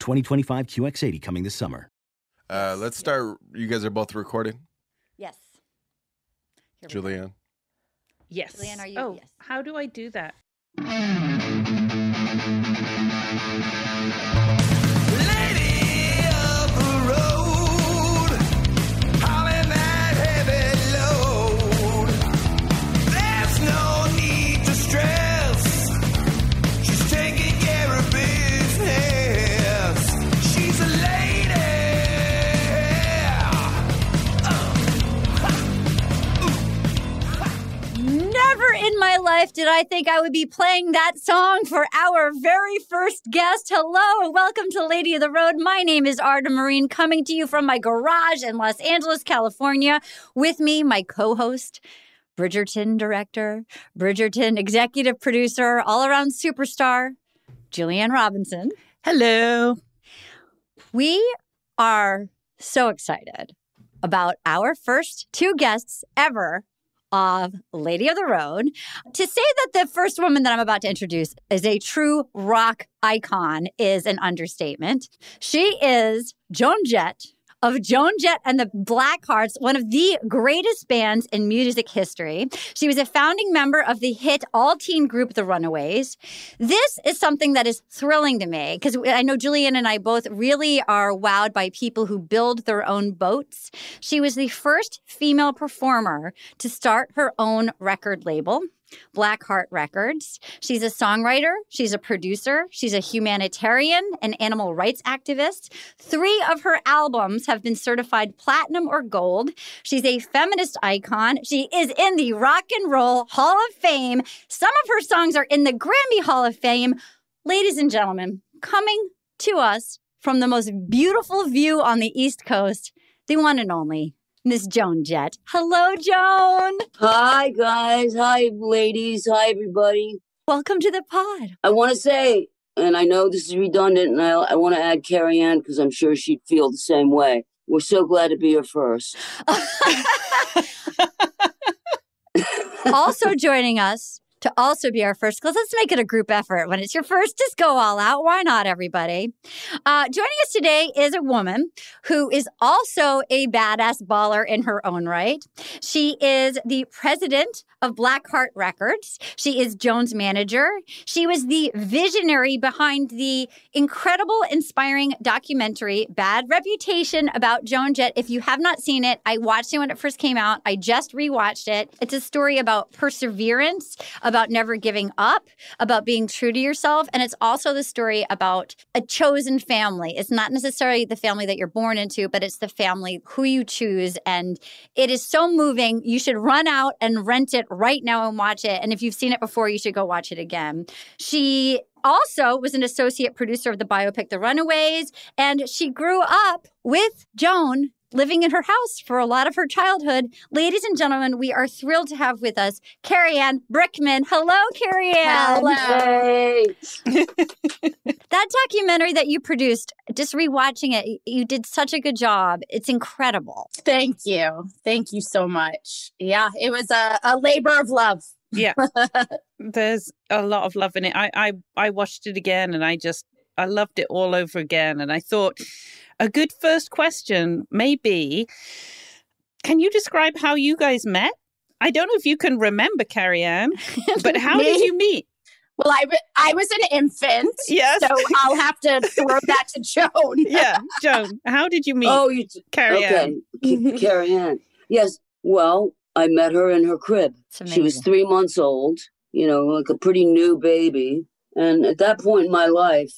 2025 QX80 coming this summer. Uh, let's start. You guys are both recording. Yes. Here we go. Julie Anne. Yes. Julie Anne, are you- Oh, yes. how do I do that? in my life did I think I would be playing that song for our very first guest. Hello and welcome to Lady of the Road. My name is Arden Myrin, coming to you from my garage in Los Angeles, California. With me, my co host, Bridgerton director, Bridgerton executive producer, all around superstar, Julie Anne Robinson. Hello. We are so excited about our first two guests ever of Lady of the Road. To say that the first woman that I'm about to introduce is a true rock icon is an understatement. She is Joan Jett. Of Joan Jett and the Blackhearts, one of the greatest bands in music history. She was a founding member of the hit all teen group The Runaways. This is something that is thrilling to me because I know Julie Anne and I both really are wowed by people who build their own boats. She was the first female performer to start her own record label. Blackheart Records. She's a songwriter, she's a producer, she's a humanitarian, an animal rights activist. Three of her albums have been certified platinum or gold. She's a feminist icon. She is in the Rock and Roll Hall of Fame. Some of her songs are in the Grammy Hall of Fame. Ladies and gentlemen, coming to us from the most beautiful view on the East Coast, the one and only Miss Joan Jett. Hello, Joan. Hi, guys. Hi, ladies. Hi, everybody. Welcome to the pod. I want to say, and I know this is redundant, and I, I want to add Carianne because I'm sure she'd feel the same way. We're so glad to be here first. also joining us to also be our first because let's make it a group effort. When it's your first just go all out. Why not everybody? Uh, joining us today is a woman who is also a badass baller in her own right. She is the president of blackheart records. She is joan's manager. She was the visionary behind the incredible inspiring documentary bad reputation about joan jett. If you have not seen it i watched it when it first came out. I just rewatched it. It's a story about perseverance about never giving up, about being true to yourself. And it's also the story about a chosen family. It's not necessarily the family that you're born into, but it's the family who you choose. And it is so moving. You should run out and rent it right now and watch it. And if you've seen it before, you should go watch it again. She also was an associate producer of the biopic The Runaways, and she grew up with Joan living in her house for a lot of her childhood. Ladies and gentlemen, we are thrilled to have with us Carrie Ann Brickman. Hello, Carianne. Hey. That documentary that you produced, just rewatching it, you did such a good job. It's incredible. Thank you. Thank you so much. Yeah, it was a, a labor of love. Yeah. There's a lot of love in it. I, I I watched it again and I just I loved it all over again. And I thought a good first question may be Can you describe how you guys met? I don't know if you can remember, Carianne, but how did you meet? Well, I was an infant. Yes. So I'll have to throw that to Joan. yeah, Joan, how did you meet Oh, you t- Carrie okay. Ann? Carianne. Yes. Well, I met her in her crib. She was three months old, you know, like a pretty new baby. And at that point in my life,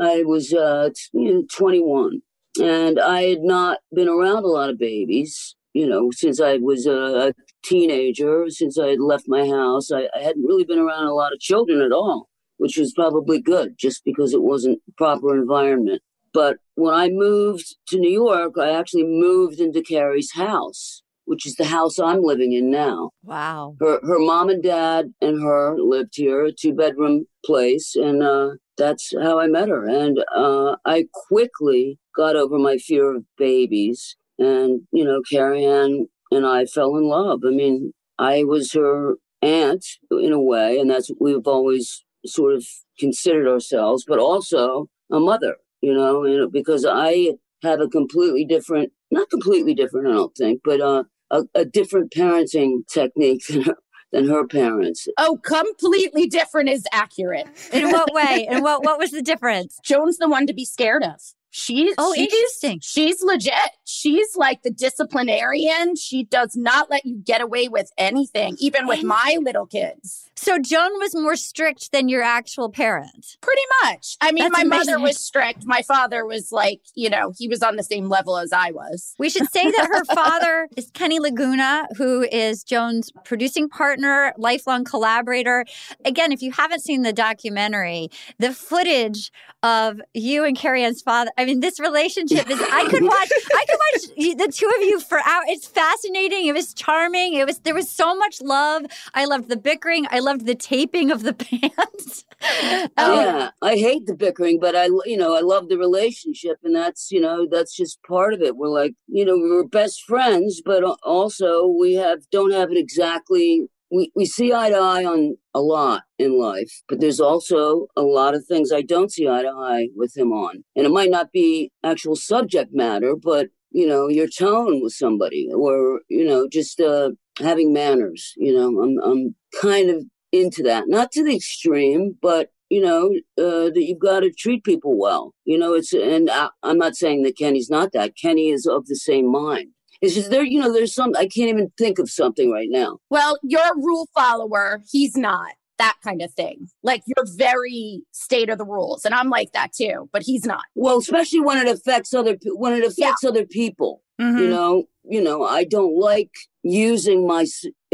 I was uh, t- you know, 21. And I had not been around a lot of babies, you know, since I was a, a teenager, since I had left my house. I, I hadn't really been around a lot of children at all, which was probably good just because it wasn't proper environment. But when I moved to New York, I actually moved into Carrie's house, which is the house I'm living in now Wow. her her mom and dad and her lived here, a two bedroom place, and uh, that's how I met her. And uh, I quickly got over my fear of babies, and you know, Carianne and I fell in love. I mean, I was her aunt in a way, and that's what we've always sort of considered ourselves, but also a mother. You know, you know, because I have a completely different, not completely different, I don't think, but uh, a, a different parenting technique than her, than her parents. Oh, completely different is accurate. In what way? And what what was the difference? Joan's the one to be scared of. She's Oh, she's, interesting. She's legit. She's like the disciplinarian. She does not let you get away with anything, even with my little kids. So Joan was more strict than your actual parent. Pretty much. I mean, That's my mother was strict. My father was like, you know, he was on the same level as I was. We should say that her father is Kenny Laguna, who is Joan's producing partner, lifelong collaborator. Again, if you haven't seen the documentary, the footage of you and Carianne's father, I mean, this relationship is, I could watch, I could watch the two of you for hours. It's fascinating. It was charming. It was, there was so much love. I loved the bickering. I loved the taping of the pants. Oh, Yeah, I hate the bickering, but I, you know, I love the relationship, and that's, you know, that's just part of it. We're like, you know, we're best friends, but also we have don't have it exactly. We we see eye to eye on a lot in life, but there's also a lot of things I don't see eye to eye with him on, and it might not be actual subject matter, but you know, your tone with somebody, or you know, just uh, having manners. You know, I'm I'm kind of into that, not to the extreme, but you know uh, that you've got to treat people well. You know, it's and I, I'm not saying that Kenny's not that. Kenny is of the same mind. It's just there. You know, there's some I can't even think of something right now. Well, you're a rule follower. He's not. That kind of thing. Like you're very state of the rules. And I'm like that too, but he's not. Well, especially when it affects other when it affects other people. Mhm. You know, you know, I don't like using my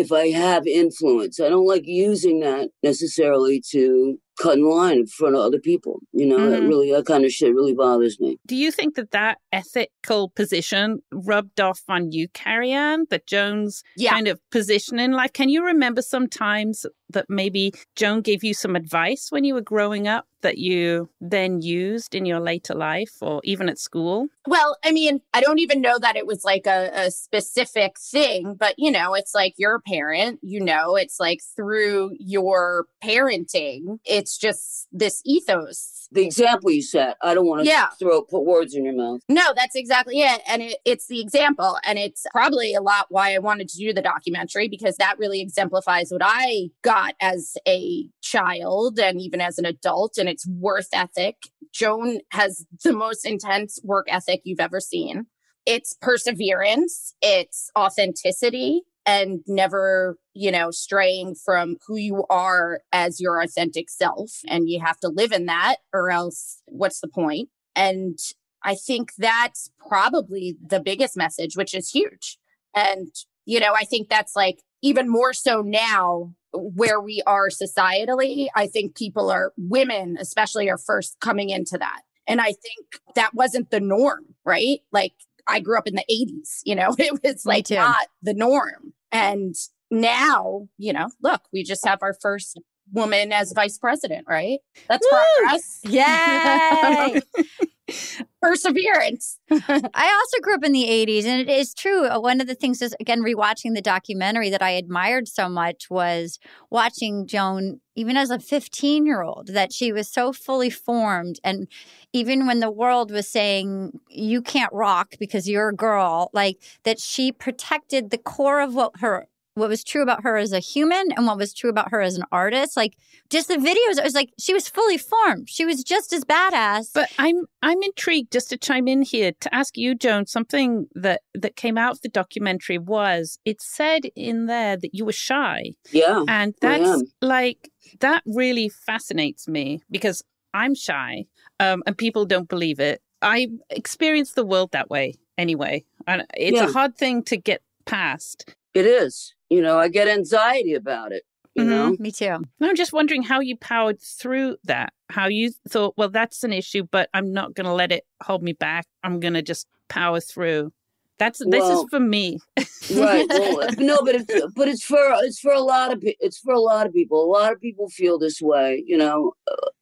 if I have influence. I don't like using that necessarily to cut in line in front of other people. You know, that Mhm. really that kind of shit really bothers me. Do you think that that ethical position rubbed off on you, Carianne? That Joan's Yeah. kind of position in life? Can you remember some times that maybe Joan gave you some advice when you were growing up that you then used in your later life or even at school? Well, I mean, I don't even know that it was like a, a specific thing, but you know, it's like you're a parent, you know, it's like through your parenting, it's just this ethos. The example you set, I don't want to Yeah. throw put words in your mouth. No, that's exactly it. And it, it's the example. And it's probably a lot why I wanted to do the documentary because that really exemplifies what I got as a child and even as an adult. And it's worth ethic. Joan has the most intense work ethic you've ever seen. It's perseverance, it's authenticity, and never, you know, straying from who you are as your authentic self. And you have to live in that, or else what's the point? And I think that's probably the biggest message, which is huge. And, you know, I think that's like even more so now where we are societally. I think people are, women especially, are first coming into that. And I think that wasn't the norm, right? Like I grew up in the 80s, you know, it was like not the norm. And now, you know, look, we just have our first woman as vice president, right? That's Woo! progress. Yay! perseverance. I also grew up in the 80s, and it is true. Uh, one of the things is, again, rewatching the documentary that I admired so much was watching Joan, even as a 15 year old, that she was so fully formed. And even when the world was saying, you can't rock because you're a girl, like that she protected the core of what her what was true about her as a human and what was true about her as an artist. Like just the videos, it was like she was fully formed. She was just as badass. But I'm I'm intrigued just to chime in here to ask you, Joan, something that that came out of the documentary was it said in there that you were shy. Yeah. And that's like that really fascinates me because I'm shy um, and people don't believe it. I experience the world that way anyway. And it's yeah. a hard thing to get past. It is you know, I get anxiety about it. You mm-hmm. know, me too. I'm just wondering how you powered through that. How you thought, well, that's an issue, but I'm not going to let it hold me back. I'm going to just power through. That's this well, is for me. right. Well, no, but it's but it's for it's for a lot of it's for a lot of people. A lot of people feel this way. You know,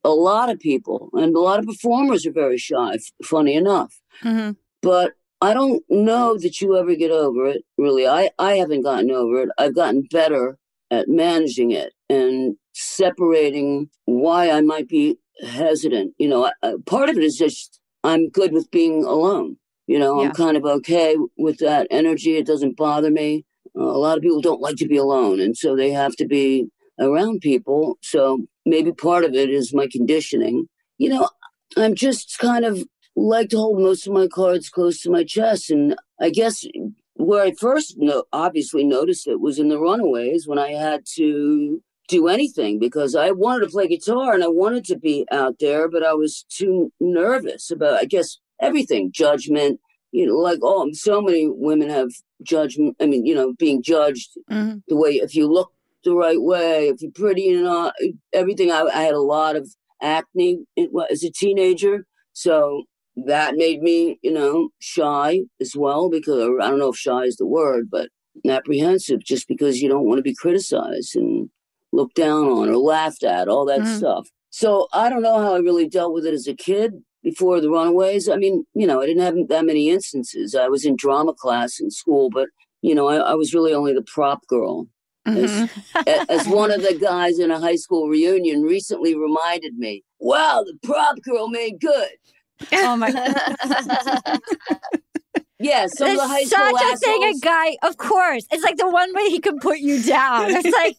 a lot of people and a lot of performers are very shy. Funny enough, mm-hmm. but I don't know that you ever get over it, really. I, I haven't gotten over it. I've gotten better at managing it and separating why I might be hesitant. You know, I, part of it is just I'm good with being alone. You know, yeah. I'm kind of okay with that energy. It doesn't bother me. Uh, a lot of people don't like to be alone, and so they have to be around people. So maybe part of it is my conditioning. You know, I'm just kind of like to hold most of my cards close to my chest. And I guess where I first no- obviously noticed it was in the Runaways when I had to do anything because I wanted to play guitar and I wanted to be out there, but I was too nervous about, I guess, everything judgment. You know, like oh, so many women have judgment. I mean, you know, being judged mm-hmm. the way if you look the right way, if you're pretty enough, everything. I, I had a lot of acne as a teenager, so that made me, you know, shy as well because I don't know if shy is the word, but apprehensive just because you don't want to be criticized and looked down on or laughed at, all that mm-hmm. stuff. So I don't know how I really dealt with it as a kid before the runaways. I mean, you know, I didn't have that many instances. I was in drama class in school, but you know, I, I was really only the prop girl. Mm-hmm. As, as, one of the guys in a high school reunion recently reminded me, wow, the prop girl made good. Oh my god. Yeah, some of the high school such a thing a guy, of course. It's like the one way he can put you down. It's like,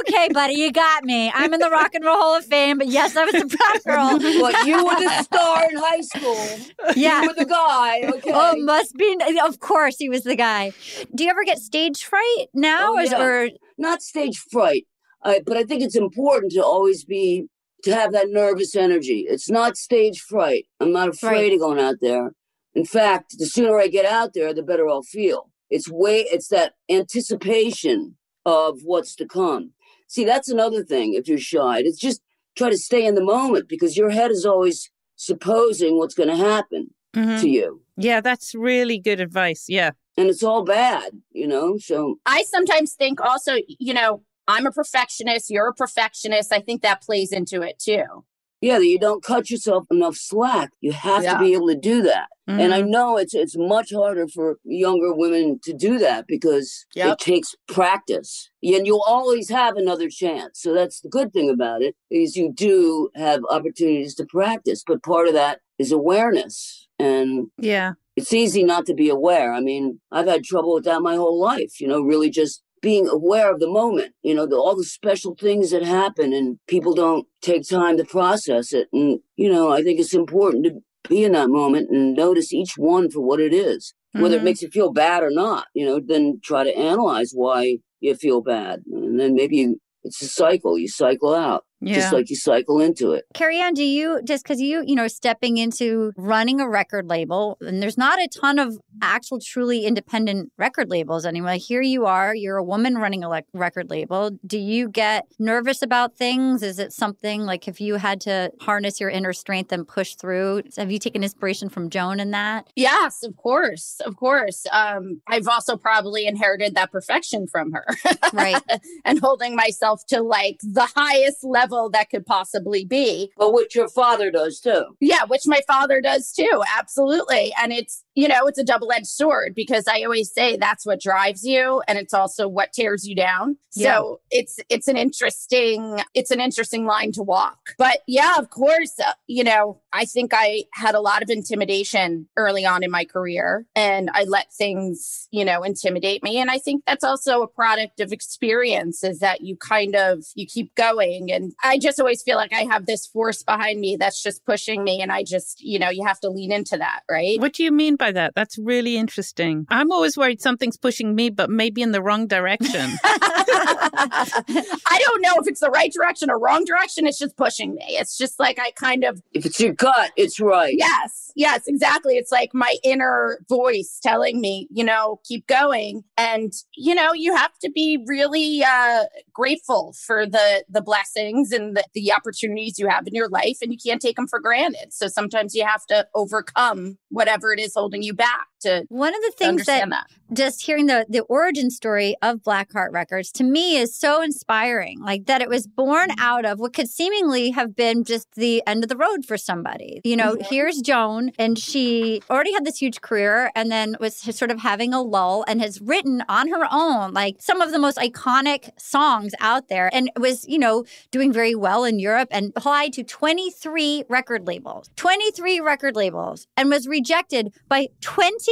okay, buddy, you got me. I'm in the Rock and Roll Hall of Fame, but yes, I was a prop girl. But you were the star in high school. Yeah. You were the guy, okay. Oh, must be. Of course, he was the guy. Do you ever get stage fright now? Oh, yeah. or, Not stage fright, uh, but I think it's important to always be to have that nervous energy. It's not stage fright. I'm not afraid right. of going out there. In fact, the sooner I get out there, the better I'll feel. It's way it's that anticipation of what's to come. See, that's another thing if you're shy. It's just try to stay in the moment because your head is always supposing what's going to happen mm-hmm. to you. Yeah, that's really good advice. Yeah. And it's all bad, you know? So I sometimes think also, you know, I'm a perfectionist, you're a perfectionist. I think that plays into it too. Yeah, that you don't cut yourself enough slack. You have yeah. to be able to do that. Mm-hmm. And I mm-hmm. know it's it's much harder for younger women to do that because yep. it takes practice. And you'll always have another chance. So that's the good thing about it is you do have opportunities to practice, but part of that is awareness. And yeah. It's easy not to be aware. I mean, I've had trouble with that my whole life, you know, really just being aware of the moment, you know, the, all the special things that happen and people don't take time to process it. And, you know, I think it's important to be in that moment and notice each one for what it is. whether Mhm. it makes you feel bad or not. You know, then try to analyze why you feel bad, and then maybe you, it's a cycle. You cycle out, Yeah. just like you cycle into it. Carianne, do you just because you, you know, stepping into running a record label, and there's not a ton of actual, truly independent record labels anymore. Here you are, you're a woman running a le- record label. Do you get nervous about things? Is it something like if you had to harness your inner strength and push through? Have you taken inspiration from Joan in that? Yes, of course. Of course. Um, I've also probably inherited that perfection from her. Right. and holding myself to like the highest level that could possibly be. But what your father does too. Yeah, which my father does too. Absolutely. And it's, you know, it's a double edged sword because I always say that's what drives you and it's also what tears you down. Yeah. So it's, it's an interesting, it's an interesting line to walk. But yeah, of course, uh, you know, I think I had a lot of intimidation early on in my career and I let things, you know, intimidate me. And I think that's also a product of experience is that you kind of, you keep going. And I just always feel like I have this force behind me that's just pushing me. And I just, you know, you have to lean into that, right? What do you mean by that? That's really interesting. I'm always worried something's pushing me, but maybe in the wrong direction. I don't know if it's the right direction or wrong direction. It's just pushing me. It's just like I kind of If it's your gut, it's right. Yes, yes, exactly. It's like my inner voice telling me, you know, keep going. And, you know, you have to be really uh, grateful for the the blessings and the, the opportunities you have in your life, and you can't take them for granted. So sometimes you have to overcome whatever it is holding you back to, One of the things that that. just hearing the the origin story of Blackheart Records to me is so inspiring. Like that it was born out of what could seemingly have been just the end of the road for somebody. You know, Mhm. here's Joan, and she already had this huge career, and then was sort of having a lull, and has written on her own like some of the most iconic songs out there, and was you know doing very well in Europe, and applied to 23 record labels, 23 record labels, and was rejected by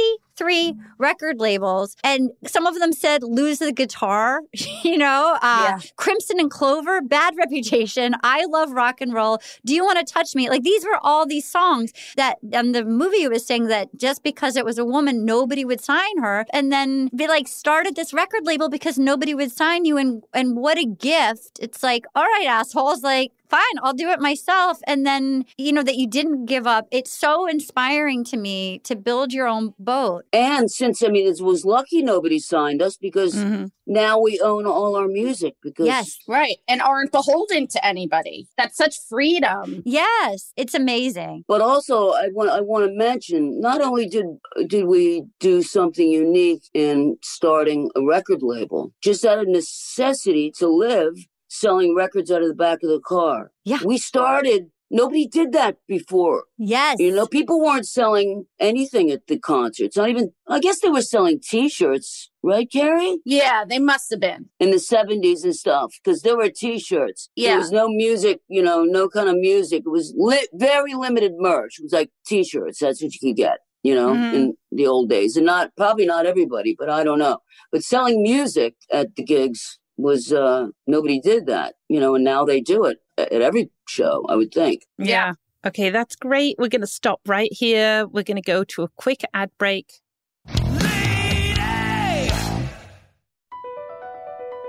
Lucy 23 record labels. And some of them said, lose the guitar, you know, uh, Yeah. Crimson and Clover, bad reputation. I love rock and roll. Do you want to touch me? Like these were all these songs that, and the movie was saying that just because it was a woman, nobody would sign her. And then they like started this record label because nobody would sign you. And, and what a gift. It's like, all right, assholes, like, fine, I'll do it myself. And then, you know, that you didn't give up. It's so inspiring to me to build your own boat. And since I mean, it was lucky nobody signed us because Mhm. now we own all our music. Because Yes. Right. And aren't beholden to anybody. That's such freedom. Yes, it's amazing. But also, I want I want to mention not only did did we do something unique in starting a record label, just out of necessity to live, selling records out of the back of the car. Yeah. we started. Nobody did that before. Yes. You know, people weren't selling anything at the concerts. Not even. I guess they were selling T-shirts, right, Carrie? Yeah, they must have been. in the 70s and stuff because there were t-shirts Yeah. there was no music you know no kind of music it was li- very limited merch it was like t-shirts that's what you could get you know Mhm. in the old days and not probably not everybody but i don't know but selling music at the gigs was uh nobody did that you know and now they do it at every show i would think Yeah. Okay, that's great. We're going to stop right here. We're going to go to a quick ad break.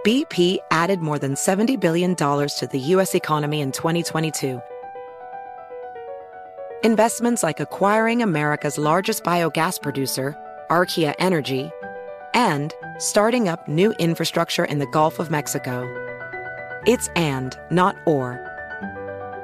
BP added more than $70 billion to the U.S. economy in 2022. Investments like acquiring America's largest biogas producer, Archaea Energy, and starting up new infrastructure in the Gulf of Mexico. It's and, not or.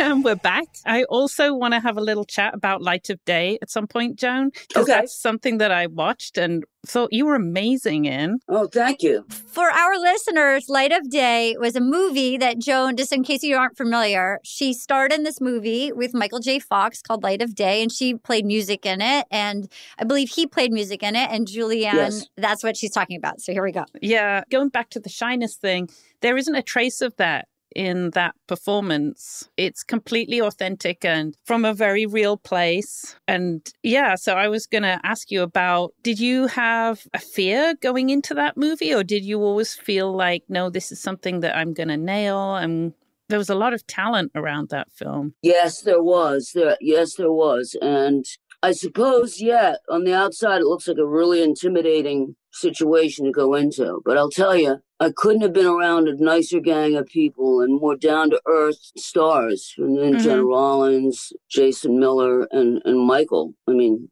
And we're back. I also want to have a little chat about Light of Day at some point, Joan, because Okay. that's something that I watched and thought you were amazing in. Oh, thank you. For our listeners, Light of Day was a movie that Joan, just in case you aren't familiar, she starred in this movie with Michael J. Fox called Light of Day, and she played music in it. And I believe he played music in it. And Julie Anne, Yes. that's what she's talking about. So here we go. Yeah, going back to the shyness thing, there isn't a trace of that in that performance. It's completely authentic and from a very real place. And yeah, so I was going to ask you about did you have a fear going into that movie or did you always feel like no this is something that I'm going to nail and there was a lot of talent around that film. Yes, there was. There, yes, there was. And I suppose, yeah, on the outside, it looks like a really intimidating situation to go into. But I'll tell you, I couldn't have been around a nicer gang of people and more down to earth stars. And then Mhm. Gena Rowlands, Jason Miller, and, and Michael. I mean,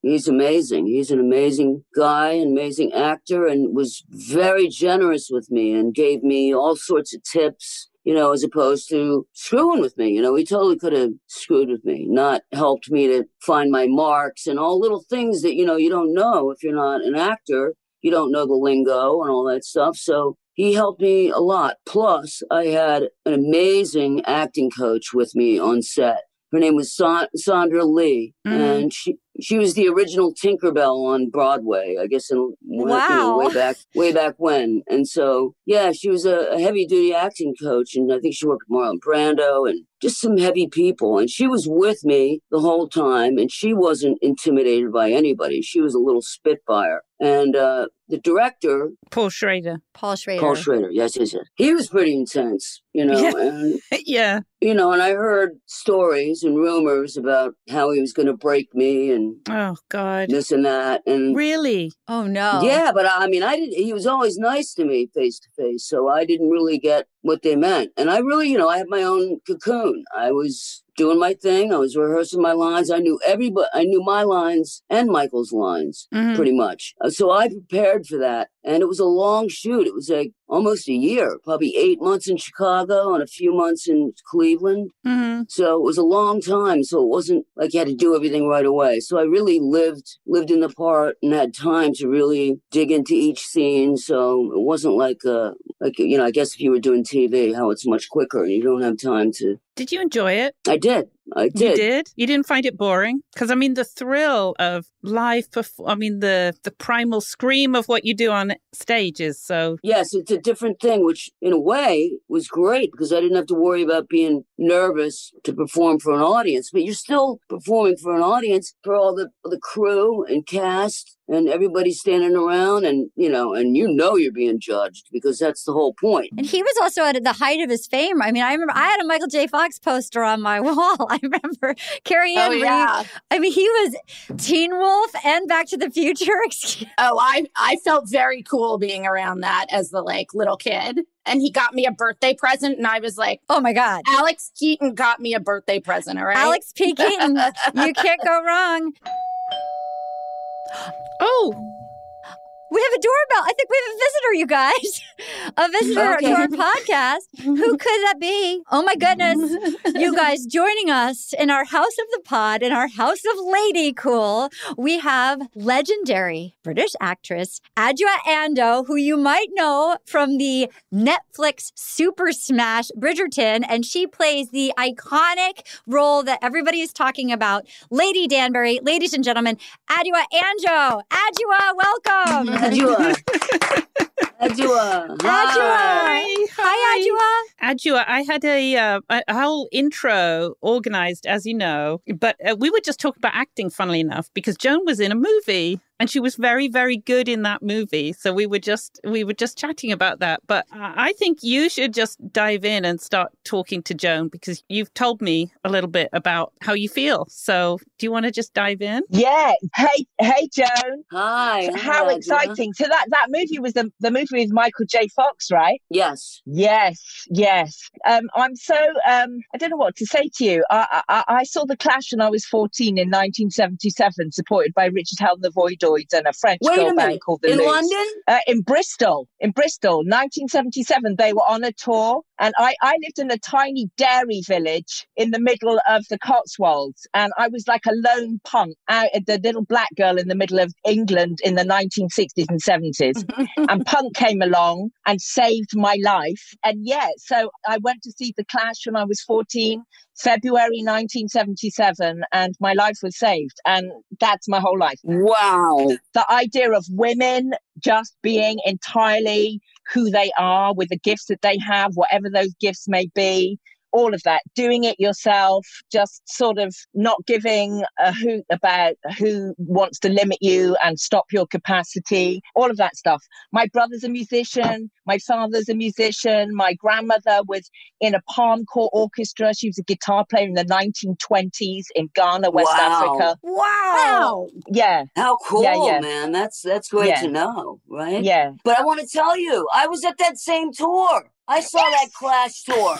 he's amazing. He's an amazing guy, an amazing actor, and was very generous with me and gave me all sorts of tips you know, as opposed to screwing with me. You know, he totally could have screwed with me, not helped me to find my marks and all little things that, you know, you don't know if you're not an actor. You don't know the lingo and all that stuff. So he helped me a lot. Plus, I had an amazing acting coach with me on set. Her name was Sa- Sondra Lee, Mhm. and she she was the original Tinkerbell on Broadway. I guess in you know, way back way back when. And so yeah, she was a, a heavy duty acting coach, and I think she worked with Marlon Brando and just some heavy people. And she was with me the whole time, and she wasn't intimidated by anybody. She was a little spitfire. And uh, the director, Paul Schrader. Paul Schrader. Paul Schrader, yes, yes, yes, he was pretty intense, you know. Yeah. And yeah. you know, and I heard stories and rumors about how he was going to break me and Oh God. this and that, and Really? Oh, no. yeah, but I mean, I did. He was always nice to me face to face, so I didn't really get what they meant. And I really, you know, I had my own cocoon. I was doing my thing. I was rehearsing my lines. I knew everybody. I knew my lines and Michael's lines Mhm. pretty much. Uh, So I prepared for that, and it was a long shoot. It was like almost a year, probably eight months in Chicago and a few months in Cleveland. Mhm. So it was a long time. So it wasn't like you had to do everything right away. So I really lived lived in the part and had time to really dig into each scene. So it wasn't like uh like you know I guess if you were doing TV, how it's much quicker and you don't have time to. Did you enjoy it? I did. I did. You did. did. You didn't find it boring because I mean the thrill of live. Perf- I mean the the primal scream of what you do on stages. so. Yes, it's a different thing, which in a way was great because I didn't have to worry about being nervous to perform for an audience. But you're still performing for an audience for all the the crew and cast and everybody standing around, and you know, and you know you're being judged because that's the whole point. And he was also at the height of his fame. I mean, I remember I had a Michael J. Fox poster on my wall. I remember Carrie oh, Ann Oh Reed. yeah. I mean, he was Teen Wolf and Back to the Future. Excuse- Oh, I I felt very cool being around that as the like little kid. and he got me a birthday present. And I was like, Oh my God. Alex Keaton got me a birthday present. All right. Alex P. Keaton, you can't go wrong. Oh, We have a doorbell. I think we have a visitor, you guys. A visitor Okay. to our podcast. Who could that be? Oh my goodness. You guys joining us in our house of the pod, in our house of Lady Cool, we have legendary British actress Adjoa Andoh, who you might know from the Netflix super smash Bridgerton, and she plays the iconic role that everybody is talking about, Lady Danbury. Ladies and gentlemen, Adjoa Andoh. Adjoa, welcome. Adjoa. Adjoa. Hi. Adjoa. Hi, Adjoa. Adjoa, I had a, uh, a whole intro organized, as you know, but uh, we were just talking about acting, funnily enough, because Joan was in a movie and she was very, very good in that movie. So we were just we were just chatting about that. But uh, I think you should just dive in and start talking to Joan because you've told me a little bit about how you feel. So do you want to just dive in? Yeah. Hey, hey, Joan. Hi. How Hi, Adjoa. exciting! So that that movie was the the movie with Michael J. Fox, right? Yes. Yes, yes. Um, I'm so um, I don't know what to say to you. I, I I saw the Clash when I was 14 in 1977, supported by Richard Hell and the Voidoids and a French Wait girl a band called the In Loos. London? Uh, in Bristol, in Bristol, 1977, they were on a tour, and I, I lived in a tiny dairy village in the middle of the Cotswolds, and I was like a lone punk, out the little black girl in the middle of England in the 1960s and 70s, mm-hmm. and punk came along and saved my life, and yeah, so I went to see the Clash when I was 14. February 1977, and my life was saved. And that's my whole life Wow. the idea of women just being entirely who they are with the gifts that they have, whatever those gifts may be, all of that, doing it yourself, just sort of not giving a hoot about who wants to limit you and stop your capacity, all of that stuff. My brother's a musician, my father's a musician, my grandmother was in a palm court orchestra. She was a guitar player in the 1920s in Ghana, West Wow. Africa. Wow. Yeah, How cool, Yeah, yeah. man. That's that's great Yeah. to know, right? yeah. But I want to tell you, I was at that same tour. I saw that Clash tour.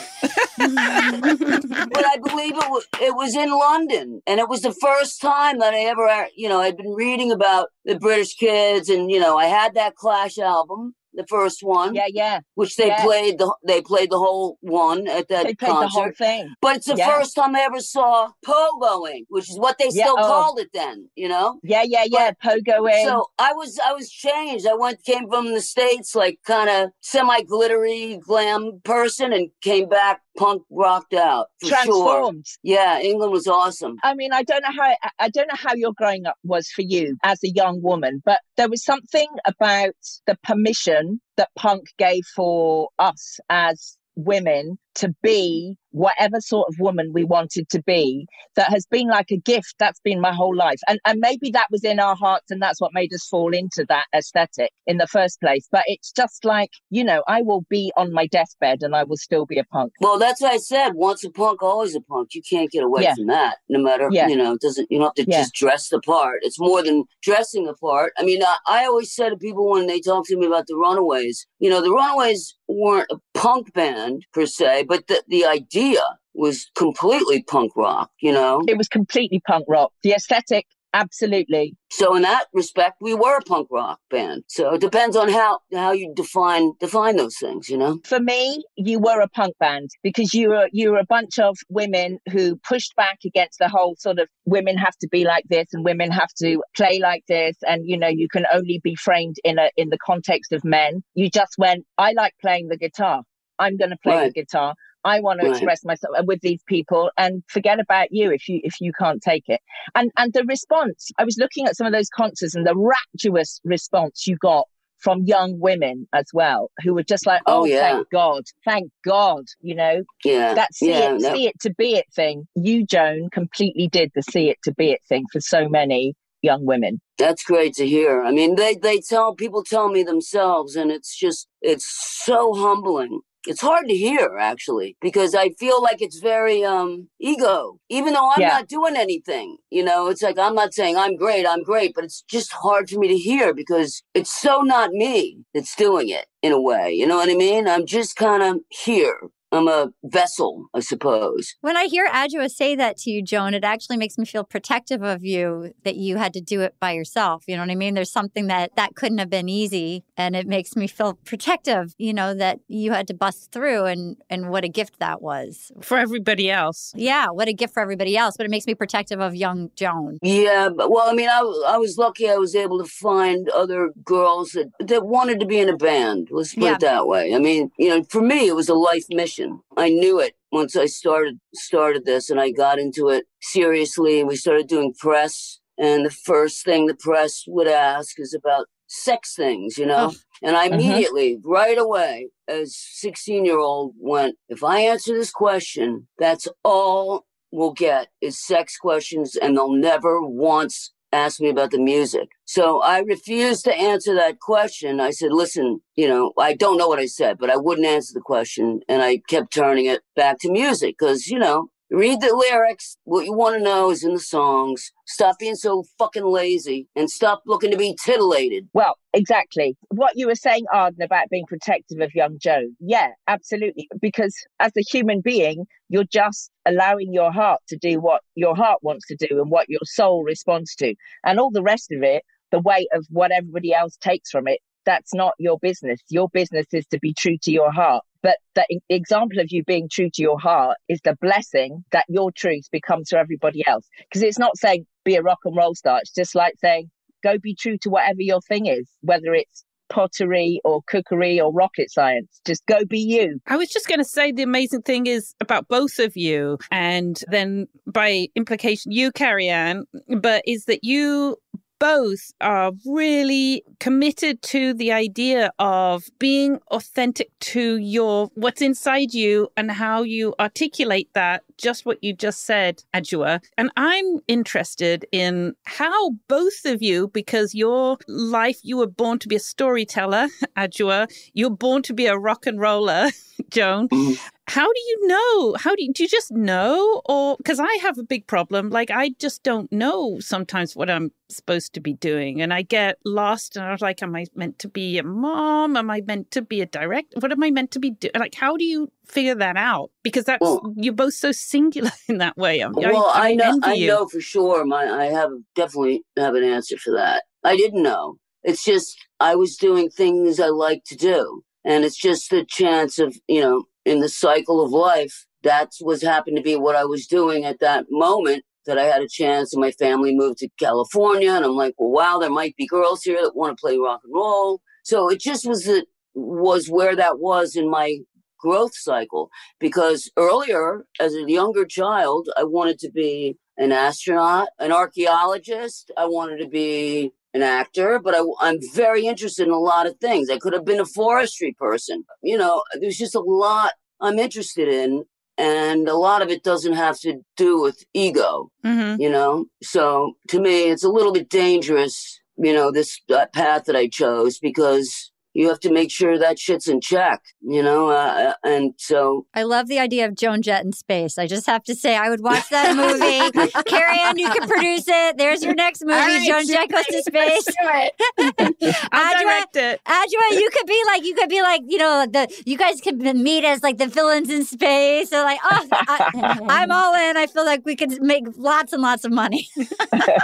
but I believe it was, it was in London, and it was the first time that I ever, you know, I'd been reading about the British kids, and you know, I had that Clash album, the first one, Yeah, yeah. which they yeah. played the they played the whole one at that They played the whole thing. But it's the Yeah. first time I ever saw pogoing, which is what they Yeah, still oh. called it then. You know. Yeah, yeah, yeah. Pogoing. So I was I was changed. I went came from the states like kind of semi glittery glam person and came back punk rocked out for sure. transformed. Yeah, England was awesome. I mean, I don't know how I don't know how your growing up was for you as a young woman, but there was something about the permission that punk gave for us as women to be whatever sort of woman we wanted to be that has been like a gift that's been my whole life and and maybe that was in our hearts and that's what made us fall into that aesthetic in the first place but it's just like you know i will be on my deathbed and i will still be a punk Well, that's what I said. Once a punk, always a punk. You can't get away Yeah. from that. No matter, Yeah. you know, it doesn't you don't have to Yeah. just dress the part. It's more than dressing the part. I mean, I, I always say to people when they talk to me about the Runaways, you know, the Runaways weren't a punk band per se, but the the idea was completely punk rock. You know, it was completely punk rock the aesthetic absolutely so in that respect, we were a punk rock band. So it depends on how how you define define those things. You know. for me, you were a punk band because you were you were a bunch of women who pushed back against the whole sort of women have to be like this and women have to play like this and you know you can only be framed in a in the context of men. You just went, I like playing the guitar. I'm going to play Right. the guitar. I want to Right. express myself uh, with these people and forget about you if you if you can't take it. And and the response, I was looking at some of those concerts and the rapturous response you got from young women as well, who were just like, Oh, "Oh, yeah. thank God, thank God," you know, Yeah. that see yeah, it, that- see it to be it thing. You, Joan, completely did the see it to be it thing for so many young women. That's great to hear. I mean, they they tell people tell me themselves, and it's just it's so humbling it's hard to hear actually because I feel like it's very um ego. Even though I'm Yeah. not doing anything, you know, it's like I'm not saying I'm great, I'm great, but it's just hard for me to hear because it's so not me that's doing it in a way. You know what I mean? I'm just kind of here. I'm a vessel, I suppose. When I hear Adjoa say that to you, Joan, it actually makes me feel protective of you that you had to do it by yourself. You know what I mean? There's something that that couldn't have been easy, and it makes me feel protective. You know that you had to bust through, and and what a gift that was. For everybody else. Yeah, what a gift for everybody else. But it makes me protective of young Joan. Yeah, but, well, I mean, I I was lucky I was able to find other girls that, that wanted to be in a band. Let's put Yeah. it that way. I mean, you know, for me, it was a life mission. I knew it once I started started this, and I got into it seriously. And we started doing press, and the first thing the press would ask is about sex things, you know. Oh. And I Mhm. immediately, right away, as sixteen year old, went, if I answer this question, that's all we'll get is sex questions, and they'll never once ask me about the music. So I refused to answer that question. I said, listen, you know, I don't know what I said, but I wouldn't answer the question. And I kept turning it back to music because, you know, read the lyrics. What you want to know is in the songs. Stop being so fucking lazy and stop looking to be titillated. Well, exactly. What you were saying, Arden, about being protective of young Joe. Yeah, absolutely. Because as a human being, you're just allowing your heart to do what your heart wants to do and what your soul responds to. And all the rest of it, the weight of what everybody else takes from it, that's not your business. Your business is to be true to your heart. But the example of you being true to your heart is the blessing that your truth becomes to everybody else. Because it's not saying be a rock and roll star. It's just like saying go be true to whatever your thing is, whether it's pottery or cookery or rocket science. Just go be you. I was just going to say the amazing thing is about both of you, and then by implication, you, Carianne, but is that you both are really committed to the idea of being authentic to your what's inside you and how you articulate that just what you just said Adjoa and I'm interested in how both of you because your life you were born to be a storyteller Adjoa you're born to be a rock and roller Joan mm-hmm. How do you know how do you, do you just know or because i have a big problem like i just don't know sometimes what i'm supposed to be doing and i get lost and i was like am i meant to be a mom am i meant to be a direct what am i meant to be doing like how do you figure that out because that's Well- you're both so singular in that way I'm, well, I, know, I you. know for sure. My, I have definitely have an answer for that. I didn't know. It's just I was doing things I like to do, and it's just the chance of you know in the cycle of life. That was happened to be what I was doing at that moment. That I had a chance, and my family moved to California, and I'm like, well, wow, there might be girls here that want to play rock and roll. So it just was the was where that was in my growth cycle because earlier as a younger child i wanted to be an astronaut an archaeologist i wanted to be an actor but I, i'm very interested in a lot of things i could have been a forestry person you know there's just a lot i'm interested in and a lot of it doesn't have to do with ego Mhm. you know so to me it's a little bit dangerous you know this uh, path that i chose because you have to make sure that shit's in check you know uh, and so I love the idea of Joan Jett in space. I just have to say, I would watch that movie. Carianne, you can produce it. There's your next movie. All right, Joan Jett goes to space. Let's do it. i'll Adjoa- direct it Adjoa, you could be like, you could be like, you know, the you guys could meet as like the villains in space. So like, oh, I, I'm all in. I feel like we could make lots and lots of money. But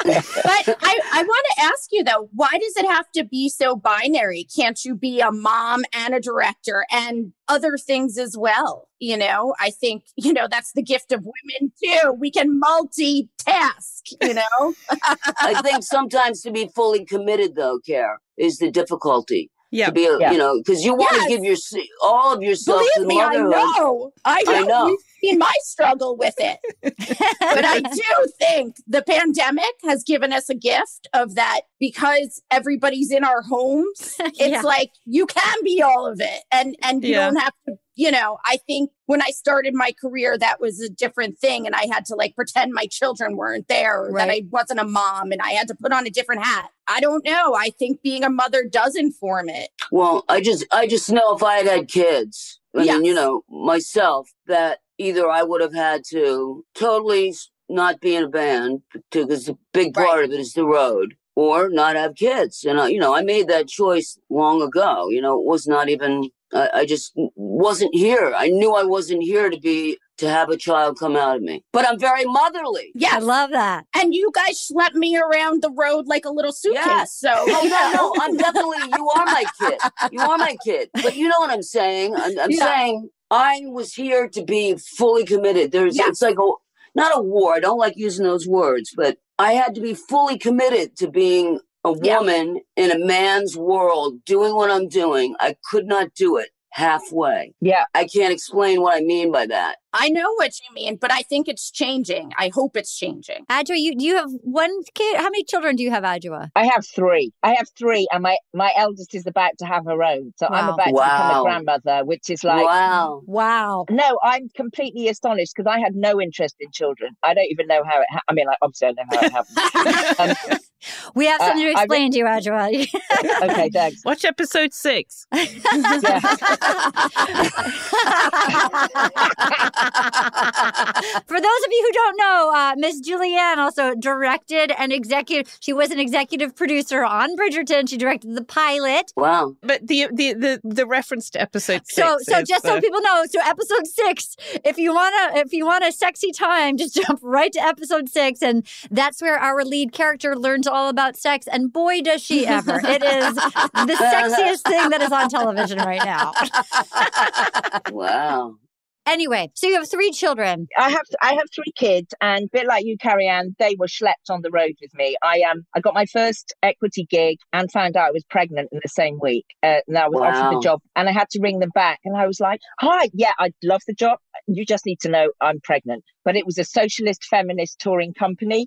I, I want to ask you though, why does it have to be so binary? Can't you be a mom and a director and other things as well? You know, I think, you know, that's the gift of women too. We can multitask, you know? i think sometimes to be fully committed though care is the difficulty yeah to be a, Yeah. you know because you want to Yes. give your all of yourself to Believe me, I know. I know. I know. You've seen my struggle with it. but I do think the pandemic has given us a gift of that because everybody's in our homes. It's Yeah. like you can be all of it and and you Yeah. don't have to, you know, I think when I started my career that was a different thing and I had to like pretend my children weren't there or that I wasn't a mom and I had to put on a different hat. I don't know. I think being a mother does inform it. well i just i just know if i had had kids I mean, you know, myself, that either I would have had to totally not be in a band because a big part of it is the road, or not have kids. And I, you know, I made that choice long ago. You know, it was not even. I, I just wasn't here. I knew I wasn't here to be to have a child come out of me. But I'm very motherly. Yeah, I love that. And you guys schlepp me around the road like a little suitcase. Yes. So Oh no, no, I'm definitely you are my kid. You are my kid. But you know what I'm saying? I'm, I'm Yeah. saying I was here to be fully committed. There's Yeah. it's like a not a war. I don't like using those words, but I had to be fully committed to being a Yeah. woman in a man's world, doing what I'm doing. I could not do it halfway. Yeah. I can't explain what I mean by that. I know what you mean, but I think it's changing. I hope it's changing. Adjoa, you do you have one kid? How many children do you have, Adjoa? I have three. I have three, and my my eldest is about to have her own. So I'm Wow. about to become a grandmother, which is like wow. Wow. No, I'm completely astonished because I had no interest in children. I don't even know how it. Ha- I mean, like, obviously, I know how it happened. um, We have Uh, something to I re- explain to you, Adjoa. okay, thanks. Watch episode six. Yeah. For those of you who don't know, uh, Miss Julie Anne also directed and executive. She was an executive producer on Bridgerton. She directed the pilot. Wow. But the the the, the reference to episode six. So, so is just so the- people know, so episode six. If you wanna, if you want a sexy time, just jump right to episode six, and that's where our lead character learns all about sex. And boy, does she ever! It is the sexiest thing that is on television right now. Wow. Anyway, so you have three children. I have I have three kids, and a bit like you, Carianne, they were schlepped on the road with me. I um I got my first equity gig and found out I was pregnant in the same week, uh, and I was offered the job, and I had to ring them back, and I was like, "Hi, yeah, I love the job. You just need to know I'm pregnant." But it was a socialist feminist touring company.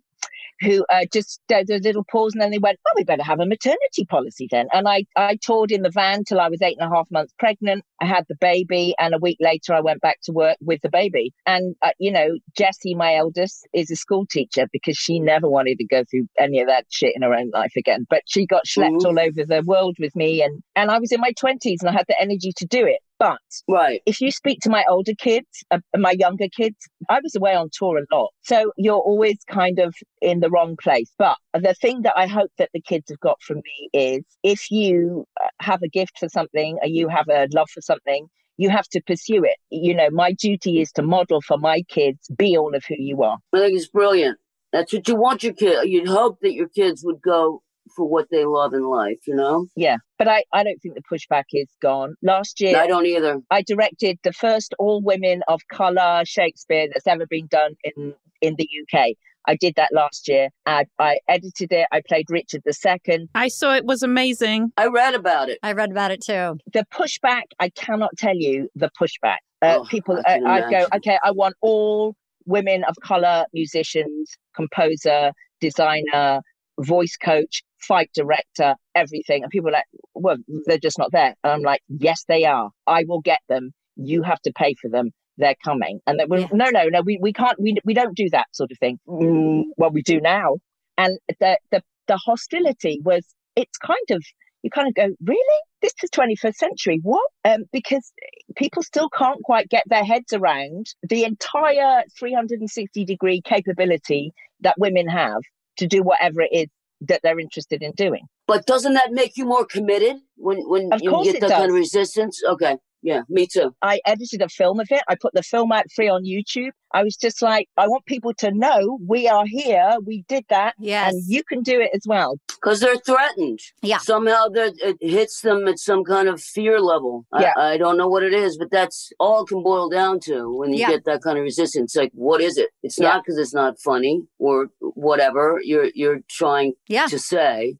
Who uh, just did a little pause and then they went, well, we better have a maternity policy then. And I, I toured in the van till I was eight and a half months pregnant. I had the baby, and a week later, I went back to work with the baby. And, uh, you know, Jessie, my eldest, is a school teacher because she never wanted to go through any of that shit in her own life again. But she got schlepped Mhm. all over the world with me, and, and I was in my 20s and I had the energy to do it. But Right. if you speak to my older kids, uh, my younger kids, I was away on tour a lot. So you're always kind of in the wrong place. But the thing that I hope that the kids have got from me is if you uh, have a gift for something or you have a love for something, you have to pursue it. You know, my duty is to model for my kids, be all of who you are. I think it's brilliant. That's what you want your kid. You'd hope that your kids would go for what they love in life, you know? Yeah. But I, I don't think the pushback is gone. Last year, I don't either. I directed the first all women of color Shakespeare that's ever been done in in the UK. I did that last year. I, I edited it. I played Richard II. I saw it was amazing. I read about it. I read about it too. The pushback, I cannot tell you the pushback. Uh, Oh, people, I I, can I go, okay, I want all women of color musicians, composer, designer, voice coach, fight director, everything. And people are like, well, they're just not there. And I'm like, yes, they are. I will get them. You have to pay for them. They're coming. And they were, Yeah. no, no, no, we, we can't, we, we don't do that sort of thing. Mm, well, we do now. And the, the, the hostility was, it's kind of, you kind of go, really? This is 21st century. What? Um, because people still can't quite get their heads around the entire 360 degree capability that women have to do whatever it is that they're interested in doing. But doesn't that make you more committed when when Of you get that kind of resistance? Okay. Yeah, me too. I edited a film of it. I put the film out free on YouTube. I was just like, I want people to know we are here. We did that. Yes. And you can do it as well. Because they're threatened. Yeah. Somehow that it hits them at some kind of fear level. Yeah. I, I don't know what it is, but that's all can boil down to when you Yeah. get that kind of resistance. Like, what is it? It's Yeah. not because it's not funny or whatever you're you're trying Yeah. to say.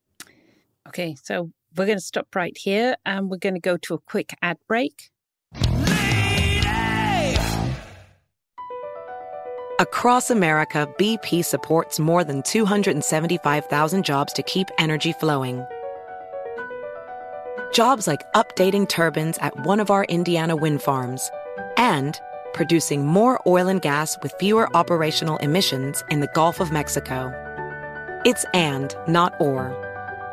Okay, so we're going to stop right here and we're going to go to a quick ad break. Across America, BP supports more than 275,000 jobs to keep energy flowing. Jobs like updating turbines at one of our Indiana wind farms and producing more oil and gas with fewer operational emissions in the Gulf of Mexico. It's and, not or.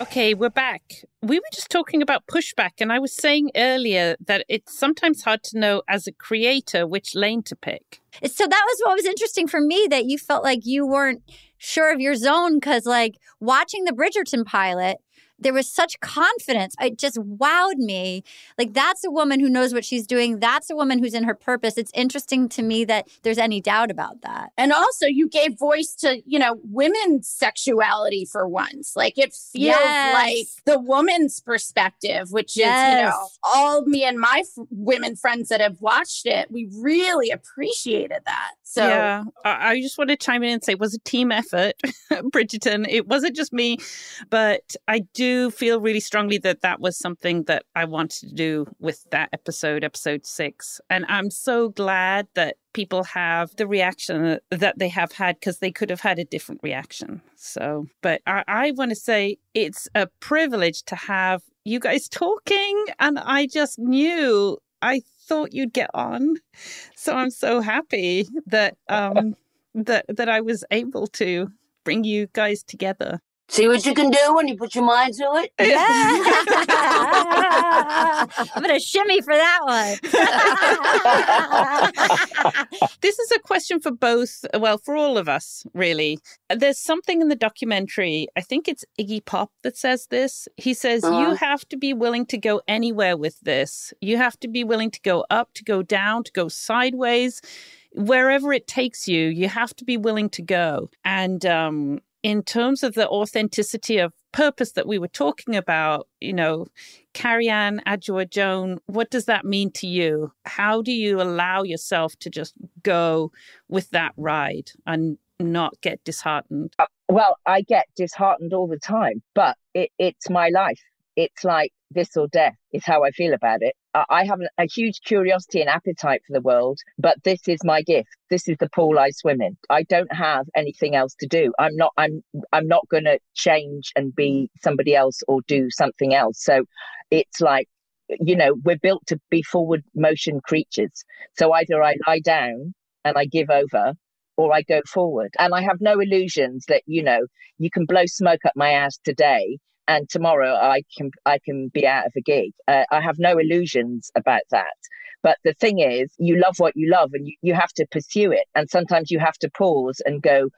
Okay, we're back. We were just talking about pushback, and I was saying earlier that it's sometimes hard to know as a creator which lane to pick. So that was what was interesting for me that you felt like you weren't sure of your zone because, like, watching the Bridgerton pilot, there was such confidence. It just wowed me. Like, that's a woman who knows what she's doing. That's a woman who's in her purpose. It's interesting to me that there's any doubt about that. And also, you gave voice to, you know, women's sexuality for once. Like, it feels Yes. like the woman's perspective, which is, you know, all me and my f- women friends that have watched it, we really appreciated that. So, yeah, I, I just want to chime in and say it was a team effort, Bridgerton. It wasn't just me, but I do feel really strongly that that was something that I wanted to do with that episode, episode six. And I'm so glad that people have the reaction that they have had because they could have had a different reaction. So, but I, I want to say it's a privilege to have you guys talking. And I just knew, I thought you'd get on. So I'm so happy that um that that I was able to bring you guys together. See what you can do when you put your mind to it? I'm going to shimmy for that one. This is a question for both, well, for all of us, really. There's something in the documentary, I think it's Iggy Pop that says this. He says, Uh-huh. You have to be willing to go anywhere with this. You have to be willing to go up, to go down, to go sideways. Wherever it takes you, you have to be willing to go. And um, in terms of the authenticity of purpose that we were talking about, you know, Carianne Adjoa Joan, what does that mean to you? How do you allow yourself to just go with that ride and not get disheartened? Uh, well, I get disheartened all the time, but it, it's my life. It's like this or death is how I feel about it. I have a huge curiosity and appetite for the world, but this is my gift. This is the pool I swim in. I don't have anything else to do. I'm not. I'm. I'm not going to change and be somebody else or do something else. So, it's like, you know, we're built to be forward motion creatures. So either I lie down and I give over, or I go forward. And I have no illusions that, you know, you can blow smoke up my ass today and tomorrow I can I can be out of a gig. Uh, I have no illusions about that. But the thing is, you love what you love and you, you have to pursue it. And sometimes you have to pause and go,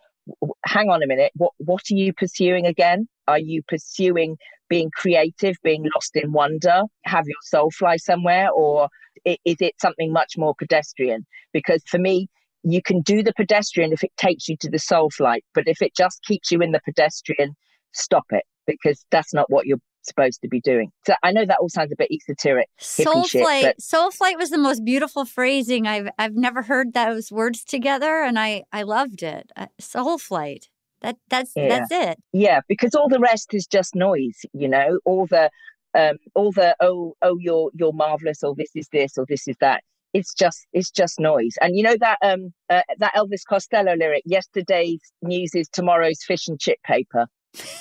hang on a minute, what, what are you pursuing again? Are you pursuing being creative, being lost in wonder, have your soul fly somewhere, or is it something much more pedestrian? Because for me, you can do the pedestrian if it takes you to the soul flight, but if it just keeps you in the pedestrian, stop it because that's not what you're supposed to be doing. So I know that all sounds a bit esoteric. Soul flight. Soul flight was the most beautiful phrasing I've I've never heard those words together, and I I loved it. Uh, soul flight. That that's Yeah. that's it. Yeah, because all the rest is just noise, you know. All the um all the oh oh you're you're marvelous or this is this or this is that. It's just it's just noise. And you know that um uh, that Elvis Costello lyric, yesterday's news is tomorrow's fish and chip paper.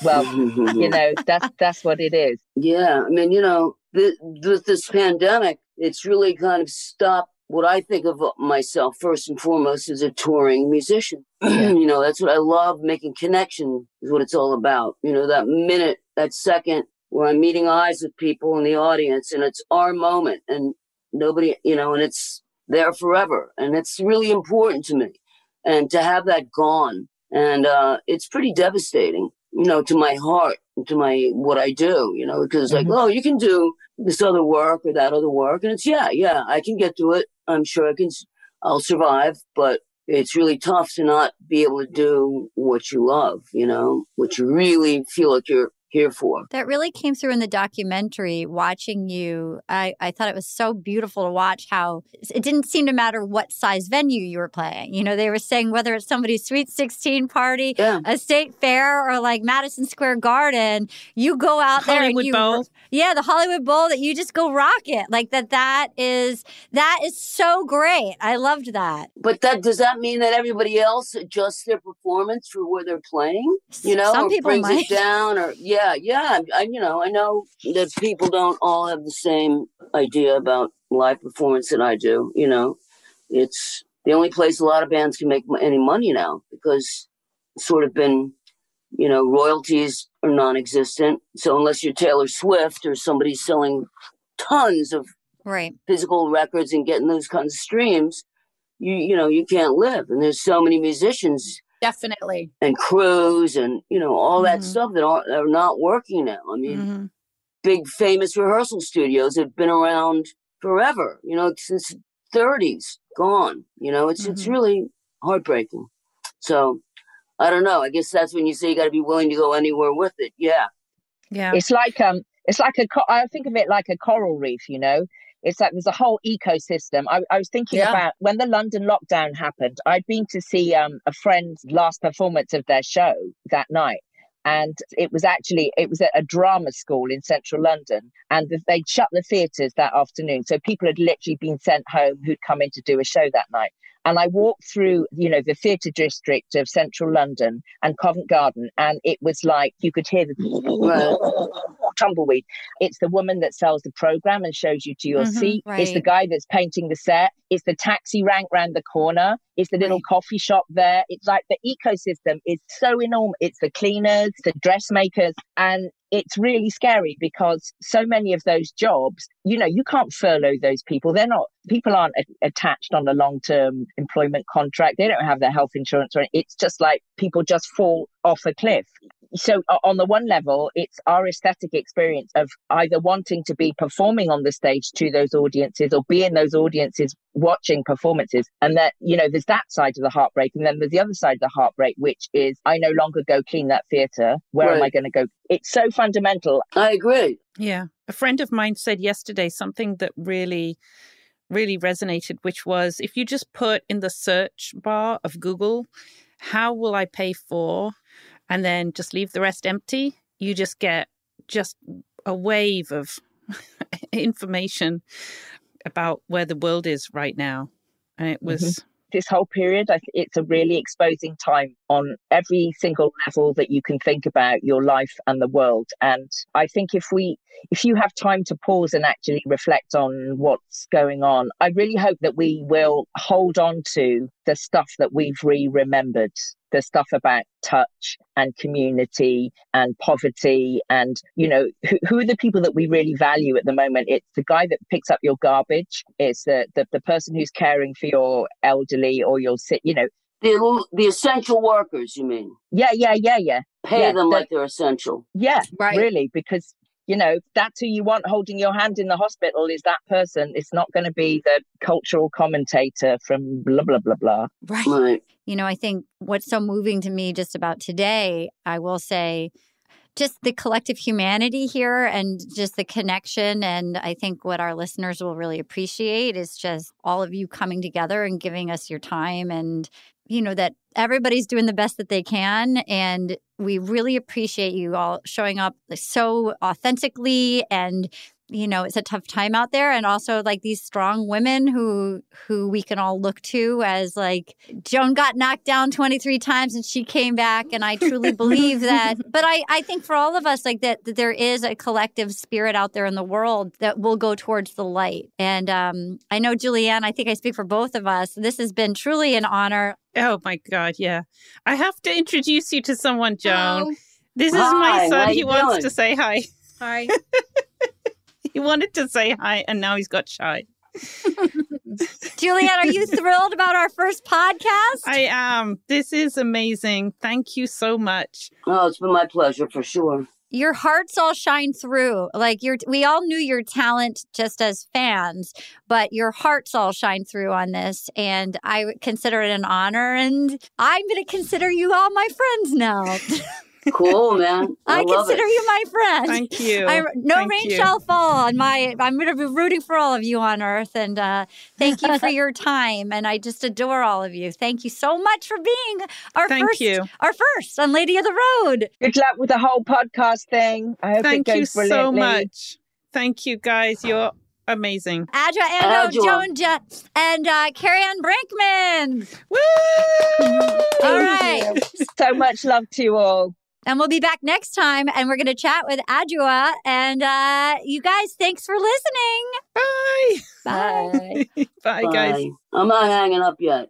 Well, you know, that's that's what it is. Yeah, I mean, you know, th- with this pandemic, it's really kind of stopped what I think of myself first and foremost as a touring musician. you know, that's what I love making connection is what it's all about. You know, that minute, that second where I'm meeting eyes with people in the audience and it's our moment and nobody, you know, and it's there forever. And it's really important to me. And to have that gone and uh, it's pretty devastating, you know, to my heart, to my what I do, you know, because like, mm-hmm. oh, you can do this other work or that other work, and it's yeah, yeah, I can get to it. I'm sure I can, I'll survive, but it's really tough to not be able to do what you love, you know, what you really feel like you're here for. That really came through in the documentary. Watching you, I, I thought it was so beautiful to watch how it didn't seem to matter what size venue you were playing. You know, they were saying whether it's somebody's Sweet 16 party, Yeah. a state fair, or like Madison Square Garden, you go out there and you, Bowl. yeah, the Hollywood Bowl that you just go rock it. Like that, that is, that is so great. I loved that. But that does that mean that everybody else adjusts their performance for where they're playing? You know, Some or people brings might. it down, or yeah, yeah. I, you know, I know that people don't all have the same idea about live performance that I do. You know, it's the only place a lot of bands can make any money now because it's sort of been, you know, royalties are non-existent. So unless you're Taylor Swift or somebody selling tons of Right. physical records and getting those kinds of streams, you you know you can't live. And there's so many musicians Definitely. and crews and you know all that Mhm. stuff that are, are not working now. I mean, Mhm. big famous rehearsal studios have been around forever. You know, since 30s, gone. You know, it's it's Mhm. really heartbreaking. So. I don't know. I guess that's when you say you got to be willing to go anywhere with it. Yeah. Yeah. It's like um, it's like a. I think of it like a coral reef. You know, it's like there's a whole ecosystem. I, I was thinking Yeah. about when the London lockdown happened. I'd been to see um a friend's last performance of their show that night. And it was actually it was at a drama school in central London, and they'd shut the theatres that afternoon. So people had literally been sent home who'd come in to do a show that night. And I walked through, you know, the theatre district of central London and Covent Garden, and it was like you could hear the tumbleweed. It's the woman that sells the program and shows you to your Mhm, seat. It's the guy that's painting the set. It's the taxi rank round the corner. It's the little coffee shop there. It's like the ecosystem is so enormous. It's the cleaners, the dressmakers, and it's really scary because so many of those jobs, you know, you can't furlough those people. They're not, people aren't a- attached on a long term employment contract. They don't have their health insurance or anything. It's just like people just fall off a cliff. So, on the one level, it's our aesthetic experience of either wanting to be performing on the stage to those audiences or be in those audiences watching performances. And that, you know, there's that side of the heartbreak. And then there's the other side of the heartbreak, which is I no longer go clean that theatre. Where am I going to go? It's so fundamental. I agree. Yeah. A friend of mine said yesterday something that really, really resonated, which was if you just put in the search bar of Google, how will I pay for, and then just leave the rest empty, you just get just a wave of information about where the world is right now. And it was, mm-hmm. this whole period, it's a really exposing time on every single level that you can think about your life and the world. And I think if we, if you have time to pause and actually reflect on what's going on, I really hope that we will hold on to the stuff that we've re-remembered, the stuff about touch and community and poverty and you know who, who are the people that we really value at the moment it's the guy that picks up your garbage it's the, the the person who's caring for your elderly or your sick you know the the essential workers. You mean? Yeah, yeah, yeah, yeah. Pay Yeah, them that- like they're essential. Yeah, Right. really, because you know that's who you want holding your hand in the hospital is that person. It's not going to be the cultural commentator from blah blah blah blah. Right. Right. You know, I think what's so moving to me just about today, I will say, just the collective humanity here and just the connection. And I think what our listeners will really appreciate is just all of you coming together and giving us your time and, you know, that everybody's doing the best that they can. And we really appreciate you all showing up so authentically and you know it's a tough time out there and also like these strong women who who we can all look to as like joan got knocked down 23 times and she came back and i truly believe that but i i think for all of us like that, that there is a collective spirit out there in the world that will go towards the light and um i know Julie Anne i think i speak for both of us this has been truly an honor Oh my God, yeah. I have to introduce you to someone, Joan. Oh, This is Hi, my son. He wants doing? to say hi. hi. He wanted to say hi, and now he's got shy. Julie Anne are you thrilled about our first podcast I am. This is amazing. Thank you so much. Oh, it's been my pleasure for sure. your hearts all shine through like you're we all knew your talent just as fans but your hearts all shine through on this and i would consider it an honor and i'm going to consider you all my friends now Cool, man. I, i, consider it. you my friend Thank you. I, no Thank rain you. shall fall on my i'm going to be rooting for all of you on earth and uh, thank you for your time and i just adore all of you thank you so much for being our Thank first you. our first on lady of the road Good luck with the whole podcast thing. I hope Thank it goes you so much. Thank you, guys. You're amazing. Adjoa Andoh, Adjoa. Joan Je- and uh, Carianne Brinkman. Woo! All right. So much love to you all. And we'll be back next time and we're going to chat with Adjoa. And uh, you guys, thanks for listening. Bye. Bye. Bye, guys. Bye. I'm not hanging up yet.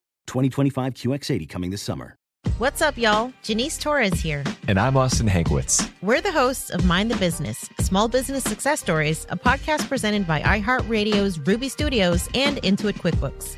2025 QX80 coming this summer. What's up, y'all? Janice Torres here. And I'm Austin Hankwitz. We're the hosts of Mind the Business Small Business Success Stories, a podcast presented by iHeartRadio's Ruby Studios and Intuit QuickBooks.